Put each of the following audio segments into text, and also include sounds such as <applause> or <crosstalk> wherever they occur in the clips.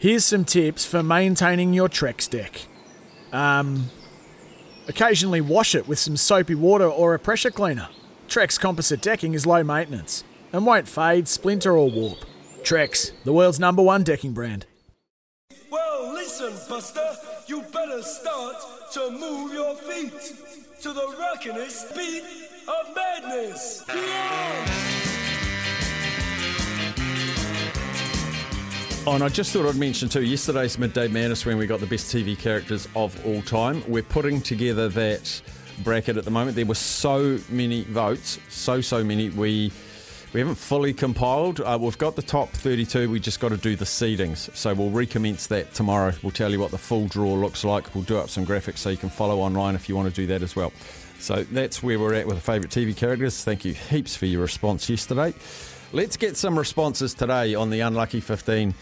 Here's some tips for maintaining your Trex deck. Um, occasionally wash it with some soapy water or a pressure cleaner. Trex composite decking is low maintenance and won't fade, splinter, or warp. Trex, the world's number one decking brand. Well, listen, Buster, you better start to move your feet to the rockinest beat of madness. Yeah! Oh, and I just thought I'd mention too yesterday's Midday Madness when we got the best TV characters of all time. We're putting together that bracket at the moment. There were so many votes, so, so many. We. We haven't fully compiled. Uh, we've got the top 32. We just got to do the seedings. So we'll recommence that tomorrow. We'll tell you what the full draw looks like. We'll do up some graphics so you can follow online if you want to do that as well. So that's where we're at with the favourite TV characters. Thank you heaps for your response yesterday. Let's get some responses today on the Unlucky 15,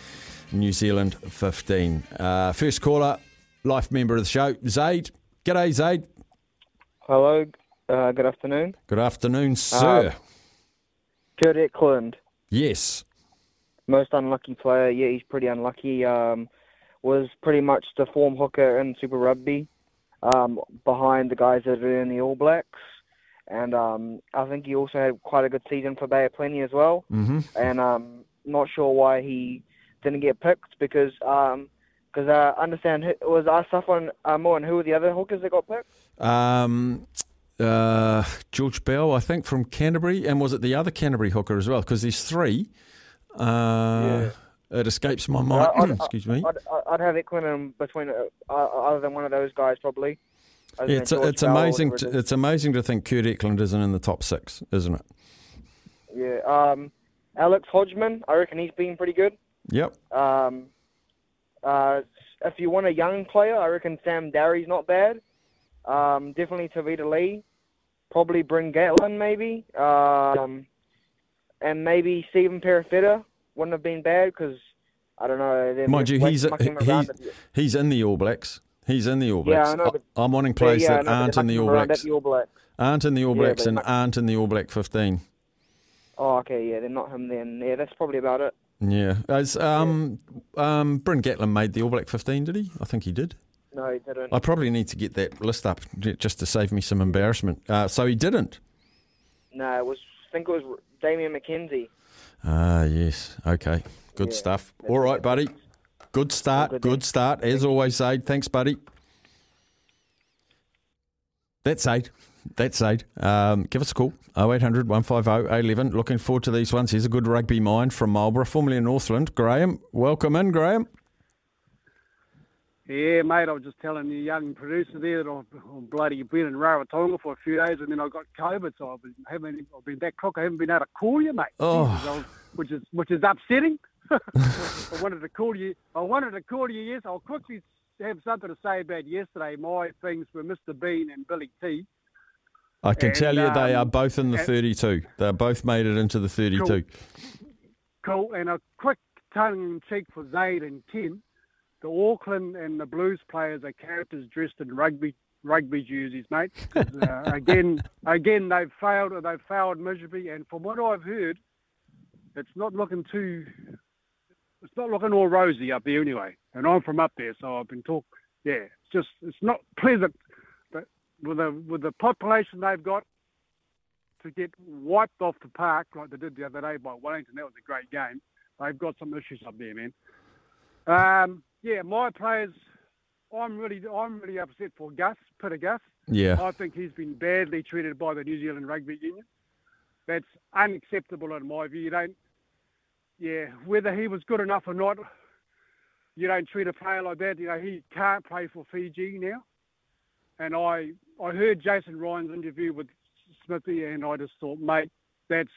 New Zealand 15. Uh, first caller, life member of the show, Zaid. G'day, Zaid. Hello, uh, good afternoon. Good afternoon, sir. Uh, Kurt Eklund, yes. most unlucky player. Yeah, he's pretty unlucky. Um, was pretty much the form hooker in Super Rugby, um, behind the guys that are in the All Blacks. And um, I think he also had quite a good season for Bay of Plenty as well. hmm And um, not sure why he didn't get picked because um, cause I understand it was Asaf and uh, and who were the other hookers that got picked? Um, uh, George Bell, I think, from Canterbury. And was it the other Canterbury hooker as well? Because there's three. Uh, It escapes my mind. I'd, <clears throat> Excuse me. I'd, I'd, I'd have Eklund in between, uh, uh, other than one of those guys probably. Yeah, it's, it's Bell amazing. it To, it's amazing to think Kurt Eklund isn't in the top six, isn't it? Yeah. Um, Alex Hodgman, I reckon he's been pretty good. Yep. Um, uh, if you want a young player, I reckon Sam Darry's not bad. Um, definitely Tevita Li. Probably Bryn Gatland, maybe. Um, and maybe Stephen Perofeta wouldn't have been bad because, I don't know. Mind you, he's he's around a bit. he's in the All Blacks. He's in the All Blacks. Yeah, I am wanting players yeah, yeah, that aren't in the All Blacks, the All Blacks. aren't in the All Blacks, but and muck- aren't in the All Black 15. Oh, okay, yeah, they're not him then. Yeah, that's probably about it. Yeah. As um um Bryn Gatland made the All Black 15, did he? I think he did. No, he didn't. I probably need to get that list up just to save me some embarrassment. Uh, so he didn't. No, it was. I think it was Damian McKenzie. Ah, yes. Okay. Good Yeah, stuff. All right, buddy. Good start. good Good start. As always, Zaid. Thanks, buddy. That's Zaid. That's Zaid. Um, give us a call. 0800 150 811. Looking forward to these ones. Here's a good rugby mind from Marlborough, formerly in Northland. Graham, welcome in, Graham. Yeah, mate, I was just telling the young producer there that I've, I've bloody been in Rarotonga for a few days and then I got COVID, so I've been, haven't, I've been that crook. I haven't been able to call you, mate. Oh. Jesus, was- which is which is upsetting. <laughs> I wanted to call you. I wanted to call you. Yes, I'll quickly have something to say about yesterday. My things were Mr. Bean and Billy T. I can And, tell you they um, are both in the and- 32. They both made it into the 32. Cool. Cool. And a quick tongue in cheek for Zaid and Ken. The Auckland and the Blues players are characters dressed in rugby rugby jerseys, mate. Uh, <laughs> again, again, they've failed. They've failed miserably. And from what I've heard, it's not looking too. It's not looking all rosy up there anyway. And I'm from up there, so I've been talk. Yeah, it's just it's not pleasant. But with the with the population they've got, to get wiped off the park like they did the other day by Wellington. That was a great game. They've got some issues up there, man. Um, yeah, my players. I'm really, I'm really upset for Gus, Pita Gus. Yeah. I think he's been badly treated by the New Zealand Rugby Union. That's unacceptable in my view. You don't, yeah, whether he was good enough or not, you don't treat a player like that. You know, he can't play for Fiji now. And I, I heard Jason Ryan's interview with Smithy, and I just thought, mate, that's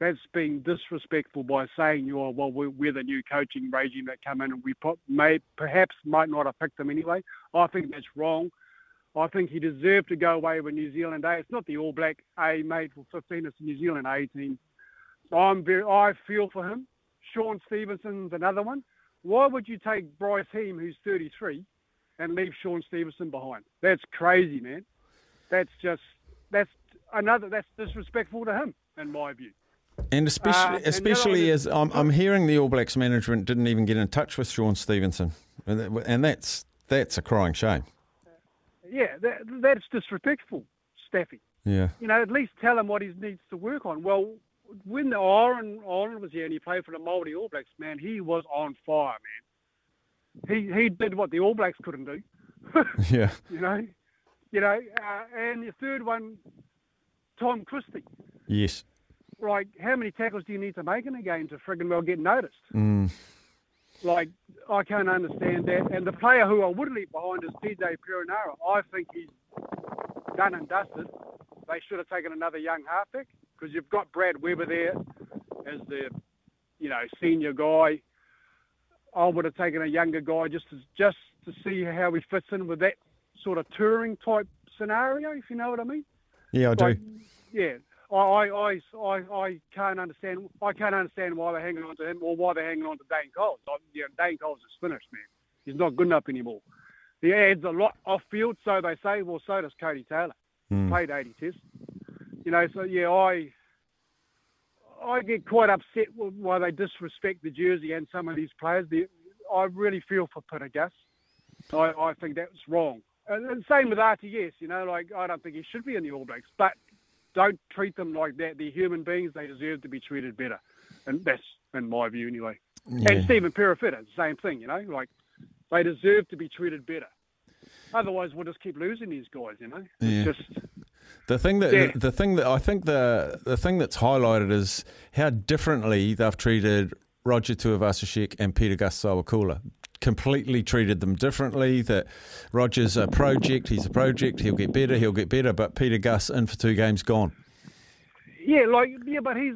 That's being disrespectful by saying you are well. We're, we're the new coaching regime that come in, and we may perhaps might not have picked them anyway. I think that's wrong. I think he deserved to go away with New Zealand A. It's not the All Black A made for 15. It's the New Zealand A team. So I'm very. I feel for him. Shaun Stevenson's another one. Why would you take Bryce Heem, who's 33, and leave Shaun Stevenson behind? That's crazy, man. That's just that's another. That's disrespectful to him, in my view. And especially, Uh, and the other especially one as I'm, I'm hearing the All Blacks management didn't even get in touch with Shaun Stevenson, and, and that's that's a crying shame. Yeah, that, that's disrespectful, Staffy. Yeah, You know, at least tell him what he needs to work on. Well, when the Oren, Oren was here and he played for the Māori All Blacks, man, he was on fire, man. He he did what the All Blacks couldn't do. <laughs> yeah, you know, you know. Uh, and the third one, Tom Christie. yes, Like, how many tackles do you need to make in a game to friggin' well get noticed? mm, Like, I can't understand that. And the player who I would leave behind is TJ Perenara. I think he's done and dusted. They should have taken another young halfback because you've got Brad Weber there as the, you know, senior guy. I would have taken a younger guy just to, just to see how he fits in with that sort of touring type scenario, if you know what I mean. yeah, I do. Yeah, I, I, I, I, I can't understand. I can't understand why they're hanging on to him or why they're hanging on to Dane Coles. I, yeah, Dane Coles is finished, man. He's not good enough anymore. He adds a lot off field, so they say. Well, so does Codie Taylor. Mm. Played 80 tests. You know, so yeah, I, I get quite upset why they disrespect the jersey and some of these players. The, I really feel for Pita Gus. I, I think that's wrong. And, and same with RTS, you know, like I don't think he should be in the All Blacks, but don't treat them like that. They're human beings. They deserve to be treated better. And that's in my view anyway. Yeah. And Stephen Perofeta, same thing, you know, like they deserve to be treated better. Otherwise, we'll just keep losing these guys, you know. Yeah. It's just The thing that Yeah. the thing that I think the the thing that's highlighted is how differently they've treated Roger Tuivasa-Sheck and Pita Gus Sowakula. Completely treated them differently. That Roger's a project, he's a project, he'll get better, he'll get better. But Pita Gus in for two games gone. Yeah, like yeah, but he's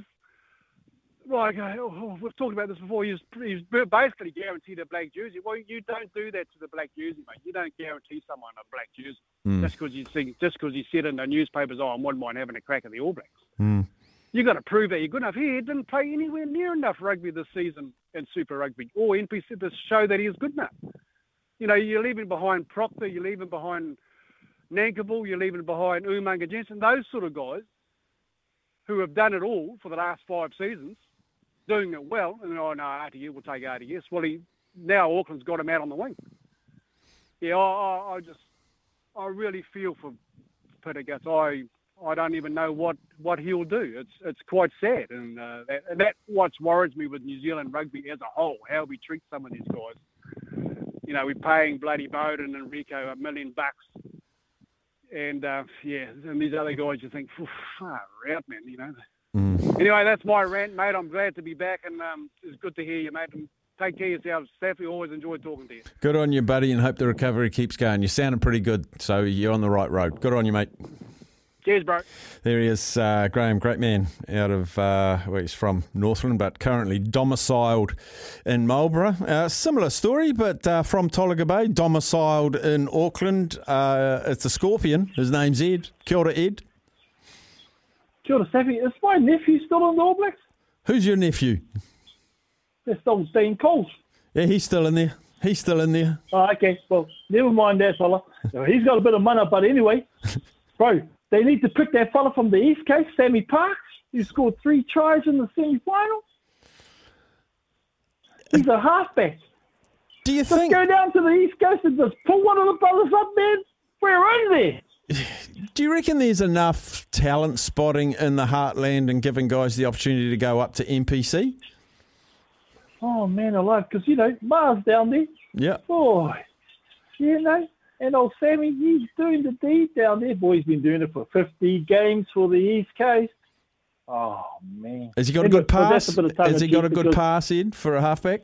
like uh, oh, we've talked about this before. He's basically guaranteed a black jersey. Well, you don't do that to the black jersey, mate. You don't guarantee someone a black jersey Mm. just because you think just because you said in the newspapers, oh, I wouldn't mind having a crack at the All Blacks. Mm. You got to prove that you're good enough. He didn't play anywhere near enough rugby this season in Super Rugby or NPC to show that he is good enough. You know, you're leaving behind Proctor, you're leaving behind Nankivell, you're leaving behind Umaga Jensen, those sort of guys who have done it all for the last five seasons, doing it well, and oh no, RTU will take RTS. Well, he now Auckland's got him out on the wing. Yeah, I, I, I just, I really feel for Pita Gus. I, I don't even know what, what he'll do. It's, it's quite sad, and uh, that, that what worries me with New Zealand rugby as a whole, how we treat some of these guys. You know, we're paying bloody Beauden and Rieko a million bucks and uh, yeah, and these other guys, you think, "Phew, far out, man. You know. Mm. Anyway, that's my rant, mate. I'm glad to be back, and um, it's good to hear you, mate. And take care of yourself, Staffy. Always enjoy talking to you. Good on you, buddy, and hope the recovery keeps going. You're sounding pretty good, so you're on the right road. Good on you, mate. Cheers, bro. There he is, uh, Graham, great man out of uh, where he's from, Northland, but currently domiciled in Marlborough. Uh, similar story, but uh, from Tolaga Bay, domiciled in Auckland. Uh, it's a scorpion. His name's Ed. Kia ora, Ed. Staffy. Is my nephew still in the All Blacks? Who's your nephew? That's old Dean Coles. Yeah, he's still in there. He's still in there. Oh, okay. Well, never mind that fella. He's got a bit of money, but anyway, <laughs> bro, they need to pick that fella from the East Coast, Sammy Parks. He scored three tries in the semi-final. He's a halfback. Do you Just think? go down to the East Coast and just pull one of the brothers up, man. We're in there. Do you reckon there's enough talent spotting in the heartland and giving guys the opportunity to go up to NPC? Oh man, I love because you know Mars down there. Yeah. Boy, you know, and old Sammy, he's doing the deed down there. Boy, he's been doing it for 50 games for the East Coast. Oh, man. Has he got a good pass? a bit of tongue Has he got a good pass, in for a halfback?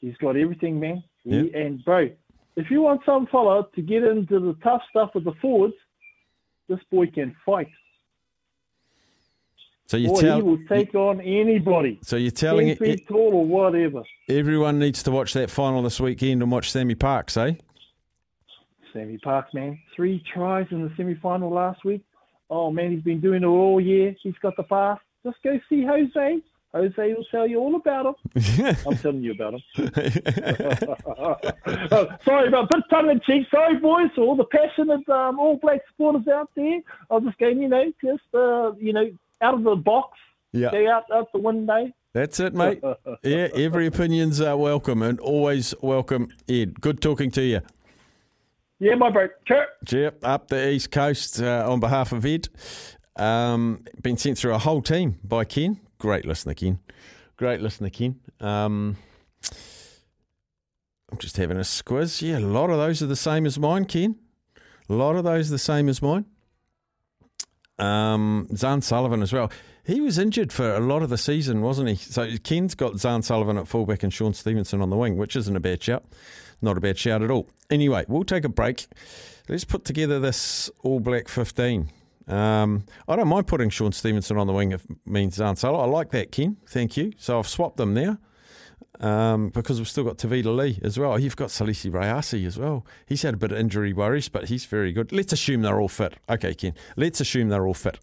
He's got everything, man. He, Yeah. And, bro, if you want some fella to get into the tough stuff with the forwards, this boy can fight. So you tell he will take on anybody. so you're telling it, feet tall or whatever. everyone needs to watch that final this weekend and watch Sammy Parks, eh? Sammy Parks, man. Three tries in the semi final last week. Oh, man, he's been doing it all year. He's got the pass. Just go see Jose. Jose will tell you all about him. <laughs> I'm telling you about him. oh, sorry, about bit tongue in cheek. Sorry, boys, all the passionate um, All Black supporters out there. I was just going, you know, just, uh, you know, out of the box. Yeah. Go out, out the window. That's it, mate. <laughs> Yeah, every opinion's uh, welcome and always welcome, Ed. Good talking to you. Yeah, my bro. Chirp. Yep, up the East Coast uh, on behalf of Ed. Um, been sent through a whole team by Ken. Great listener, Ken. Great listener, Ken. Um, I'm just having a squiz. Yeah, a lot of those are the same as mine, Ken. A lot of those are the same as mine. Um, Sullivan as well. He was injured for a lot of the season, wasn't he? So Ken's got Zarn Sullivan at fullback and Shaun Stevenson on the wing, which isn't a bad shout. Not a bad shout at all. Anyway, we'll take a break. Let's put together this All Black 15. Um, I don't mind putting Shaun Stevenson on the wing if means Zarn Sullivan. I like that, Ken. Thank you. So I've swapped them now um, because we've still got Tevita Li as well. You've got Salesi Rayasi as well. He's had a bit of injury worries, but he's very good. Let's assume they're all fit. Okay, Ken. Let's assume they're all fit.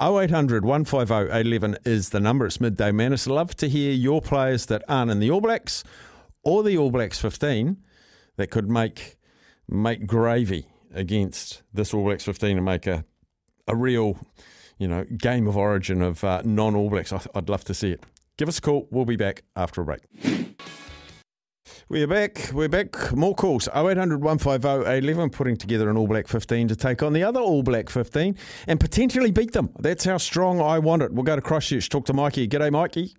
0800 150 811 is the number. It's midday madness. Love to hear your players that aren't in the All Blacks or the All Blacks 15 that could make make gravy against this All Blacks 15 and make a a real, you know, game of origin of uh, non All Blacks. I'd love to see it. Give us a call. We'll be back after a break. We're back. We're back. More calls. 0800 150 811, putting together an All Black 15 to take on the other All Black 15 and potentially beat them. That's how strong I want it. We'll go to Christchurch, talk to Mikey. G'day, Mikey.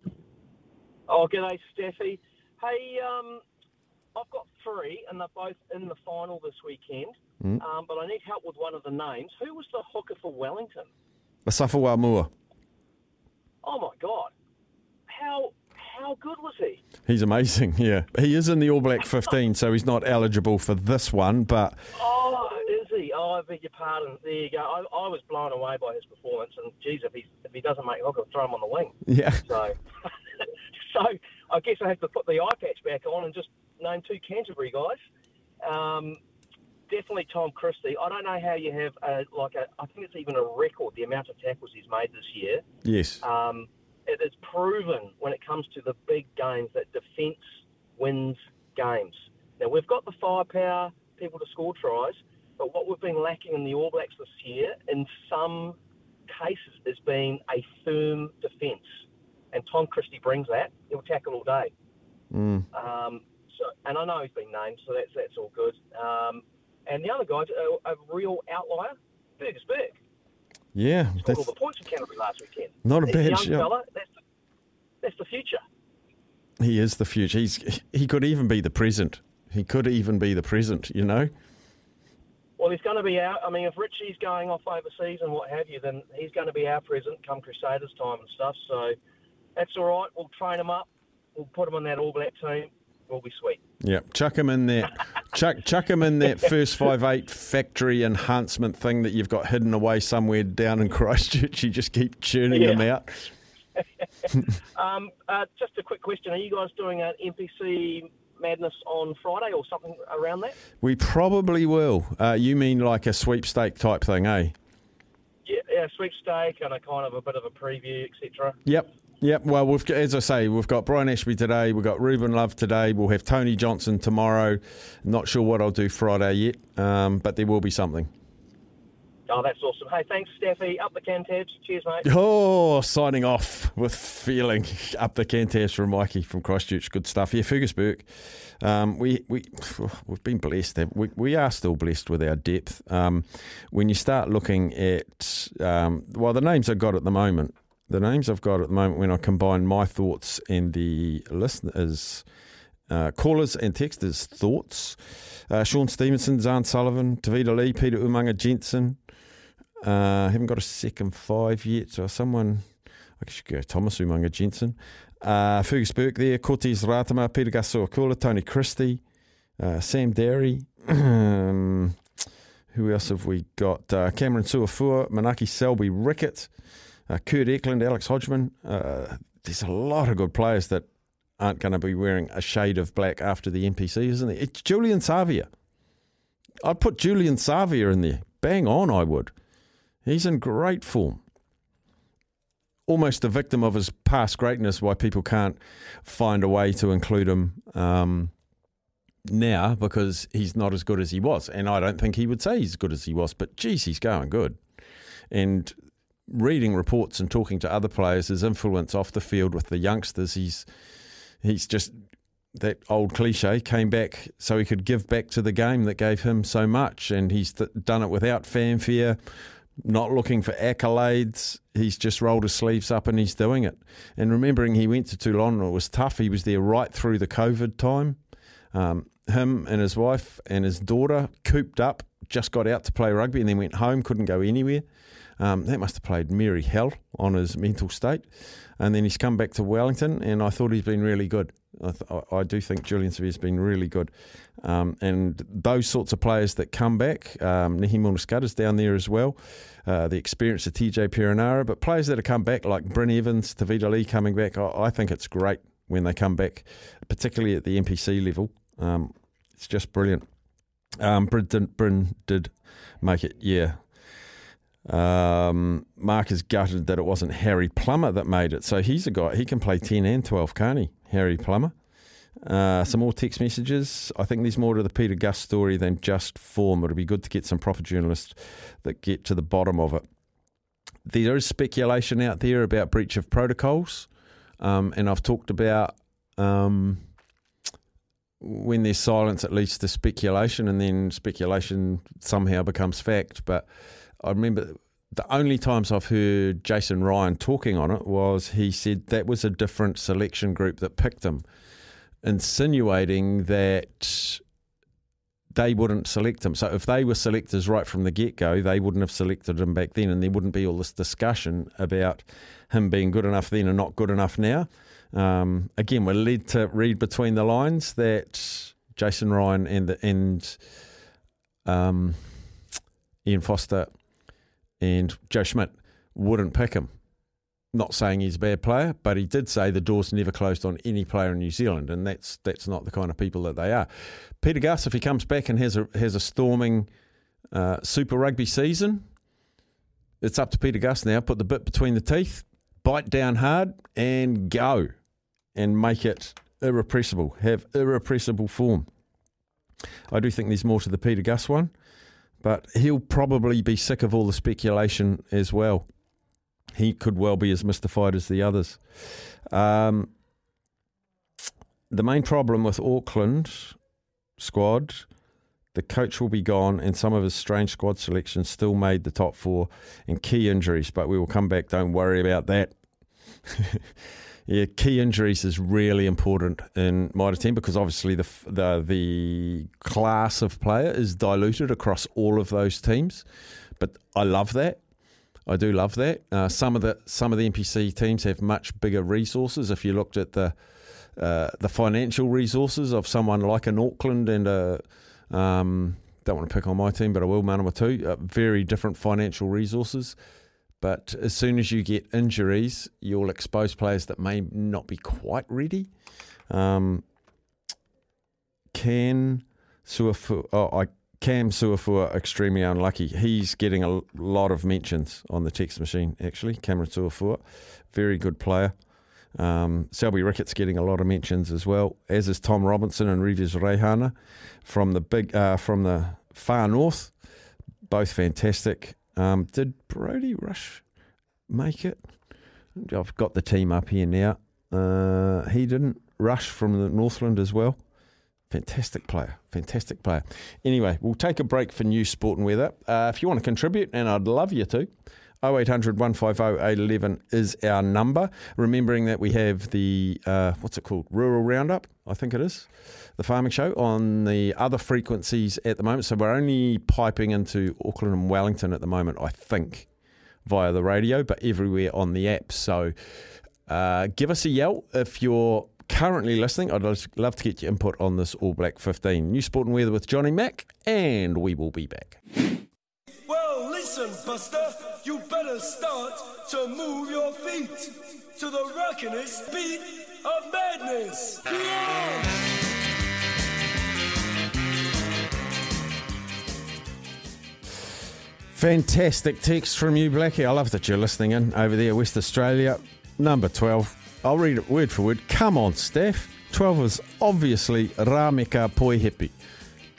Oh, g'day, Steffi. Hey, um, I've got three, and they're both in the final this weekend. Um, but I need help with one of the names. Who was the hooker for Wellington? Asafo Aumua. Oh my God, how how good was he? He's amazing, <laughs> yeah. He is in the All Black 15, so he's not eligible for this one, but Oh, is he? Oh, I beg your pardon. There you go. I, I was blown away by his performance, and geez, if he if he doesn't make hook, I'll throw him on the wing. yeah. So, <laughs> so I guess I have to put the eye patch back on and just name two Canterbury guys. Um, definitely Tom Christie. I don't know how you have a, like a. I think it's even a record the amount of tackles he's made this year. Yes. Um, it is proven when it comes to the big games that defence wins games. Now we've got the firepower, people to score tries, but what we've been lacking in the All Blacks this year, in some cases, has been a firm defence. And Tom Christie brings that. He'll tackle all day. Mm. Um, so, and I know he's been named, so that's that's all good. Um, and the other guy's a, a real outlier, Fergus Burke. Yeah. Scored That's all the points for Canterbury last weekend. not a He's bad young shout. fella. That's that's the future. He is the future. He's he could even be the present. He could even be the present. You know. Well, he's going to be out. I mean, if Richie's going off overseas and what have you, then he's going to be our present come Crusaders time and stuff. So that's all right. We'll train him up. We'll put him on that All Black team. We'll be sweet. Yeah, chuck him in there. chuck chuck him in that first five eight factory enhancement thing that you've got hidden away somewhere down in <laughs> Christchurch. You just keep churning Yeah. them out. <laughs> Um, uh, just a quick question: Are you guys doing an NPC Madness on Friday or something around that? We probably will. Uh, you mean like a sweepstake type thing, eh? Yeah, yeah, sweepstake and a kind of a bit of a preview, etc. Yep. Yep. Well, we've as I say, we've got Brian Ashby today. We've got Ruben Love today. We'll have Tony Johnson tomorrow. Not sure what I'll do Friday yet, um, but there will be something. Oh, that's awesome. Hey, thanks, Steffi. Up the Cantabs. Cheers, mate. Oh, signing off with feeling <laughs> up the Cantas from Mikey from Christchurch. Good stuff. Yeah, Fergus Burke. Um, we we <sighs> we've been blessed. We we are still blessed with our depth. Um, when you start looking at um, well, the names I've got at the moment, the names I've got at the moment, when I combine my thoughts and the listeners. Uh, callers and texters' thoughts. Uh, Shaun Stevenson, Zarn Sullivan, Tevita Li, Peter Umaga Jensen, uh, haven't got a second five yet, so someone, I could go Thomas Umaga Jensen. Uh, Fergus Burke there, Cortez Ratima, Peter Gasoakula, Tony Christie, uh, Sam Darry. um, who else have we got? Uh, Cameron Suafoa, Manaaki Selby Rickit, uh, Kurt Eklund, Alex Hodgman. Uh, there's a lot of good players that aren't going to be wearing a shade of black after the NPC, isn't there? It's Julian Savea. I'd put Julian Savea in there. Bang on, I would. He's in great form. Almost a victim of his past greatness, why people can't find a way to include him um, now because he's not as good as he was. And I don't think he would say he's as good as he was, but geez, he's going good. And reading reports and talking to other players, his influence off the field with the youngsters, he's he's just that old cliche came back so he could give back to the game that gave him so much, and he's th- done it without fanfare, not looking for accolades. He's just rolled his sleeves up and he's doing it. And remembering he went to Toulon, it was tough. He was there right through the COVID time. Um, him and his wife and his daughter cooped up, just got out to play rugby and then went home, couldn't go anywhere. Um, that must have played Mary hell on his mental state. And then he's come back to Wellington, and I thought he's been really good. I, th- I do think Julian Savea's been really good. Um, and those sorts of players that come back, um, Nehe Milner-Skudder's down there as well, uh, the experience of TJ Perenara, but players that have come back like Bryn Evans, Tevita Li coming back, I, I think it's great when they come back, particularly at the NPC level. Um, it's just brilliant. Um, Bryn, did, Bryn did make it, yeah. Um, Mark is gutted that it wasn't Harry Plummer that made it. So he's a guy, he can play 10 and 12, can't he? Harry Plummer. Uh, some more text messages. I think there's more to the Pita Gus story than just form. It'll be good to get some proper journalists that get to the bottom of it. There is speculation out there about breach of protocols, um, and I've talked about um, when there's silence, it leads to speculation, and then speculation somehow becomes fact. But I remember the only times I've heard Jason Ryan talking on it was he said that was a different selection group that picked him, insinuating that they wouldn't select him. So if they were selectors right from the get go, they wouldn't have selected him back then, and there wouldn't be all this discussion about him being good enough then and not good enough now. Um, again, we're led to read between the lines that Jason Ryan and the, and um, Ian Foster and Joe Schmidt wouldn't pick him. Not saying he's a bad player, but he did say the door's never closed on any player in New Zealand, and that's that's not the kind of people that they are. Pita Gus, if he comes back and has a has a storming uh, Super Rugby season, it's up to Pita Gus now. Put the bit between the teeth, bite down hard, and go and make it irrepressible, have irrepressible form. I do think there's more to the Pita Gus one, but he'll probably be sick of all the speculation as well. He could well be as mystified as the others. Um, the main problem with Auckland squad, the coach will be gone, and some of his strange squad selections still made the top four and key injuries, but we will come back. Don't worry about that. <laughs> Yeah, key injuries is really important in Mitre 10 because obviously the, the the class of player is diluted across all of those teams. But I love that. I do love that. Uh, some of the some of the NPC teams have much bigger resources. If you looked at the uh, the financial resources of someone like an Auckland and a um, don't want to pick on my team, but I will Manawatu. Uh, very different financial resources. But as soon as you get injuries, you'll expose players that may not be quite ready. Um, can Suafu, oh, I Cam Suafoa extremely unlucky. He's getting a lot of mentions on the text machine. Actually, Cameron Suafoa, very good player. Um, Selby Rickit's getting a lot of mentions as well, as is Tom Robinson and Rivez Reihana from the big uh, from the far north. Both fantastic. Um, did Brody Rush make it? I've got the team up here now. Uh, he didn't. Rush from the Northland as well. Fantastic player. Fantastic player. Anyway, we'll take a break for news, sport, and weather. Uh, if you want to contribute, and I'd love you to, 0800 150 811 is our number. Remembering that we have the, uh, what's it called? Rural Roundup, I think it is. The farming show on the other frequencies at the moment. So we're only piping into Auckland and Wellington at the moment, I think, via the radio, but everywhere on the app. So uh, give us a yell if you're currently listening. I'd love to get your input on this All Black 15. New Sport and Weather with Johnny Mack, and we will be back. Listen. Buster, you better start to move your feet to the rockin'est beat of madness. Fantastic text from you, Blackie. I love that you're listening in over there, West Australia. Number 12. I'll read it word for word. Come on, Steph. 12 is obviously Rameka Poihipi.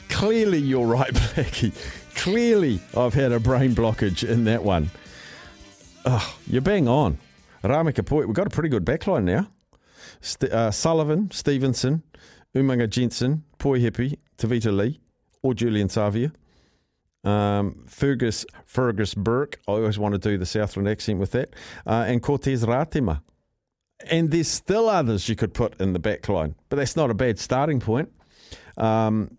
Clearly, you're right, <laughs> Blackie. Clearly, I've had a brain blockage in that one. Oh, you're bang on. Rameka Poi, we've got a pretty good backline now. St- uh, Sullivan, Stevenson, Umaga Jensen, Poihipi, Tevita Li, or Julian Savea. Um, Fergus Fergus Burke. I always want to do the Southland accent with that. Uh, and Cortez Ratima. And there's still others you could put in the back line, but that's not a bad starting point. Um,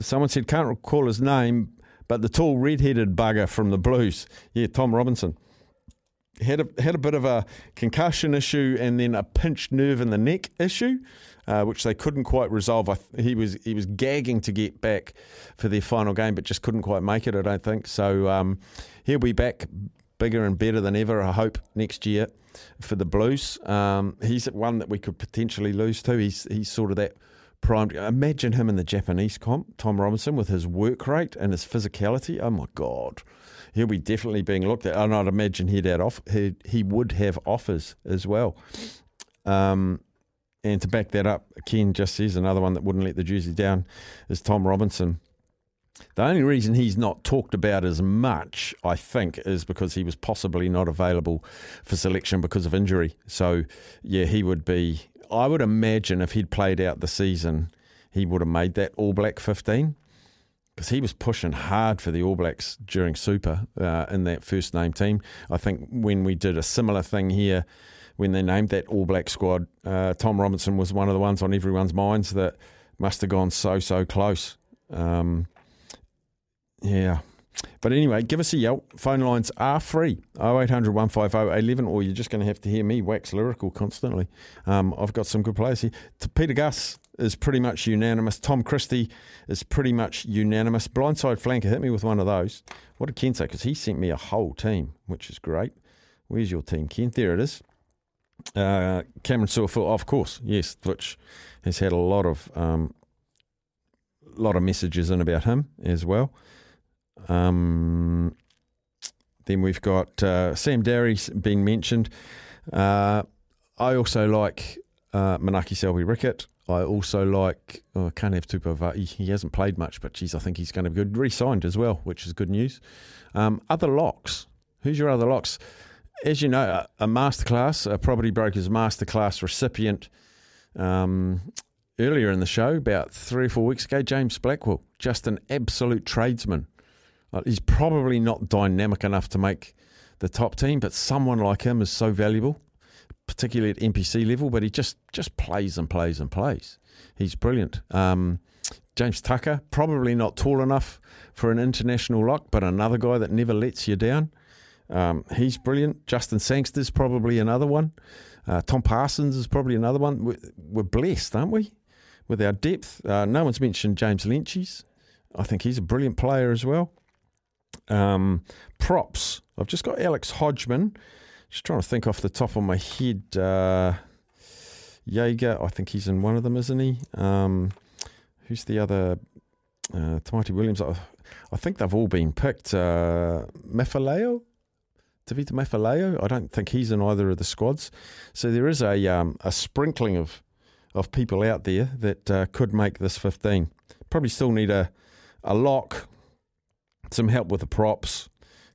someone said, can't recall his name, but the tall red-headed bugger from the Blues. Yeah, Tom Robinson. Had a, had a bit of a concussion issue and then a pinched nerve in the neck issue uh, which they couldn't quite resolve. I, he was he was gagging to get back for their final game, but just couldn't quite make it. I don't think so. Um, he'll be back bigger and better than ever. I hope next year for the Blues. Um, he's one that we could potentially lose to. He's he's sort of that primed. Imagine him in the Japanese comp, Tom Robinson, with his work rate and his physicality. Oh my God. He'll be definitely being looked at, and I'd imagine he'd had off. He, he would have offers as well. Um, and to back that up, Ken just says another one that wouldn't let the Jersey down is Tom Robinson. The only reason he's not talked about as much, I think, is because he was possibly not available for selection because of injury. So, yeah, he would be. I would imagine if he'd played out the season, he would have made that All Black 15 because he was pushing hard for the All Blacks during Super uh, in that first name team. I think when we did a similar thing here when they named that All Black squad, uh, Tom Robinson was one of the ones on everyone's minds that must have gone so, so close. Um, yeah. But anyway, give us a yell. Phone lines are free 0800 150 11, or you're just going to have to hear me wax lyrical constantly. Um, I've got some good players here. Pita Gus is pretty much unanimous. Tom Christie is pretty much unanimous. Blindside flanker, hit me with one of those. What did Ken say? Because he sent me a whole team, which is great. Where's your team, Ken? There it is. Uh, Cameron Suafoa, of course, yes, which has had a lot of um, lot of messages in about him as well. Um, then we've got uh, Sam Darry's been mentioned. Uh, I also like uh, Manaaki Selby Rickit. I also like, oh, I can't have Tupavai. He hasn't played much, but geez, I think he's going to be good. Re signed as well, which is good news. Um, other locks. Who's your other locks? as you know, a, masterclass, a property broker's masterclass recipient um, earlier in the show, about three or four weeks ago, James Blackwell, just an absolute tradesman. He's probably not dynamic enough to make the top team, but someone like him is so valuable, particularly at NPC level. But he just just plays and plays and plays. He's brilliant. Um, James Tucker, probably not tall enough for an international lock, but another guy that never lets you down. Um, he's brilliant. Justin Sangster's probably another one. Uh, Tom Parsons is probably another one. We're, we're blessed, aren't we, with our depth? Uh, no one's mentioned James Lentjes. I think he's a brilliant player as well. Um, props. I've just got Alex Hodgman. Just trying to think off the top of my head. Uh, Jaeger, I think he's in one of them, isn't he? Um, who's the other? Uh, Tamaiti Williams. I, I, think they've all been picked. Uh, Mafileo, Tevita Mafileo, I don't think he's in either of the squads. So there is a um, a sprinkling of of people out there that uh, could make this 15. Probably still need a a lock, some help with the props.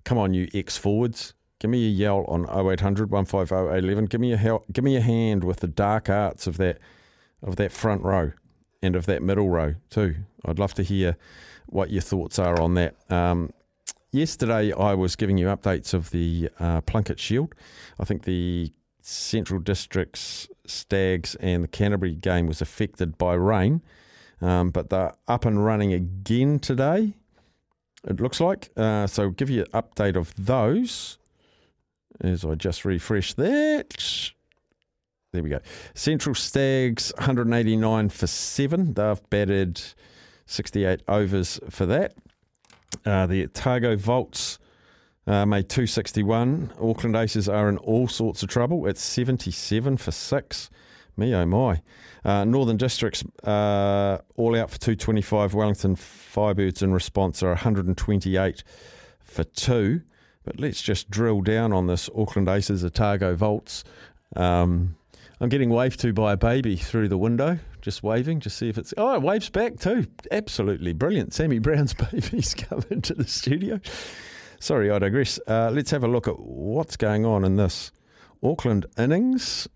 Come on, you ex forwards. Give me a yell on 0800 150 811. Give me a help, give me a hand with the dark arts of that of that front row and of that middle row too. I'd love to hear what your thoughts are on that. Um, yesterday I was giving you updates of the uh, Plunket Shield. I think the Central Districts Stags and the Canterbury game was affected by rain, um, but they're up and running again today. It looks like uh, so. Give you an update of those as I just refresh that. There we go. Central Stags 189 for seven. They've batted 68 overs for that. Uh, the Otago Volts uh, made 261. Auckland Aces are in all sorts of trouble. It's 77 for six. Me oh my. Uh, Northern Districts uh, all out for 225. Wellington Firebirds in response are 128 for two. But let's just drill down on this Auckland Aces Otago Volts. Um, I'm getting waved to by a baby through the window, just waving, just see if it's. Oh, it waves back too. Absolutely brilliant. Sammy Brown's <laughs> baby's come into the studio. Sorry, I digress. Uh, let's have a look at what's going on in this Auckland innings.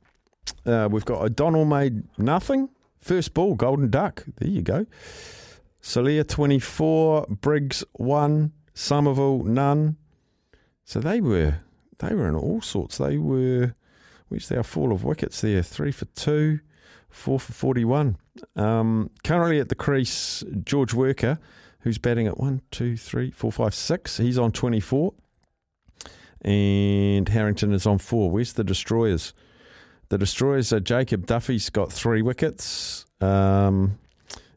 Uh, we've got O'Donnell made nothing. First ball, Golden Duck. There you go. Solia 24, Briggs 1, Somerville none. So they were they were in all sorts. They were where's their fall of wickets there? Three for two, four for forty one. Um, currently at the crease, George Worker, who's batting at one, two, three, four, five, six. He's on twenty four. And Harrington is on four. Where's the destroyers? The destroyers are Jacob Duffy's got three wickets. Um,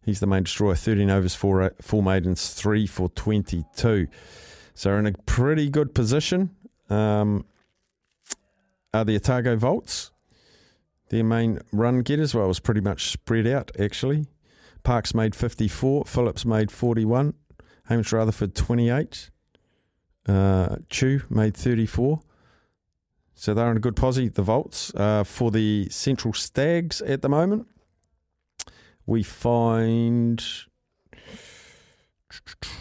he's the main destroyer, 13 overs, four, four maidens, three for 22. So in a pretty good position. Um, are the Otago Volts. Their main run getters, well, was pretty much spread out, actually. Parks made 54, Phillips made 41, Hamish Rutherford 28, uh, Chu made 34. So they're in a good posse, the Volts. Uh, for the Central Stags at the moment, we find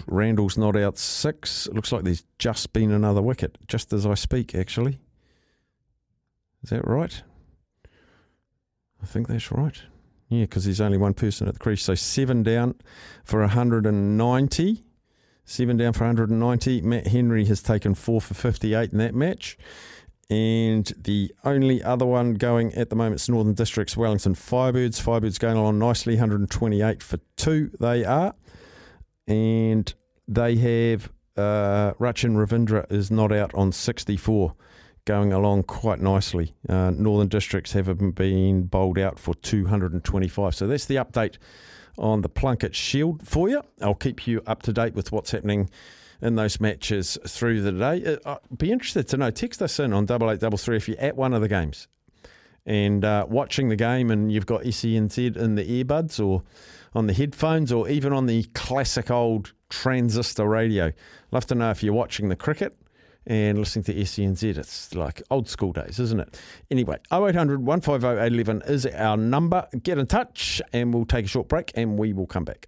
Randall's not out six. It looks like there's just been another wicket, just as I speak, actually. Is that right? I think that's right. Yeah, because there's only one person at the crease. So seven down for 190. Seven down for 190. Matt Henry has taken four for 58 in that match. And the only other one going at the moment is Northern Districts Wellington Firebirds. Firebirds going along nicely, 128 for two. They are and they have uh, Rachin Ravindra is not out on 64, going along quite nicely. Uh, Northern Districts have been bowled out for 225. So that's the update on the Plunket Shield for you. I'll keep you up to date with what's happening in those matches through the day. Uh, I'd be interested to know. Text us in on double eight double three if you're at one of the games and uh, watching the game and you've got SENZ in the earbuds or on the headphones or even on the classic old transistor radio. Love to know if you're watching the cricket and listening to SENZ. It's like old school days, isn't it? Anyway, 0800 150 811 is our number. Get in touch and we'll take a short break and we will come back.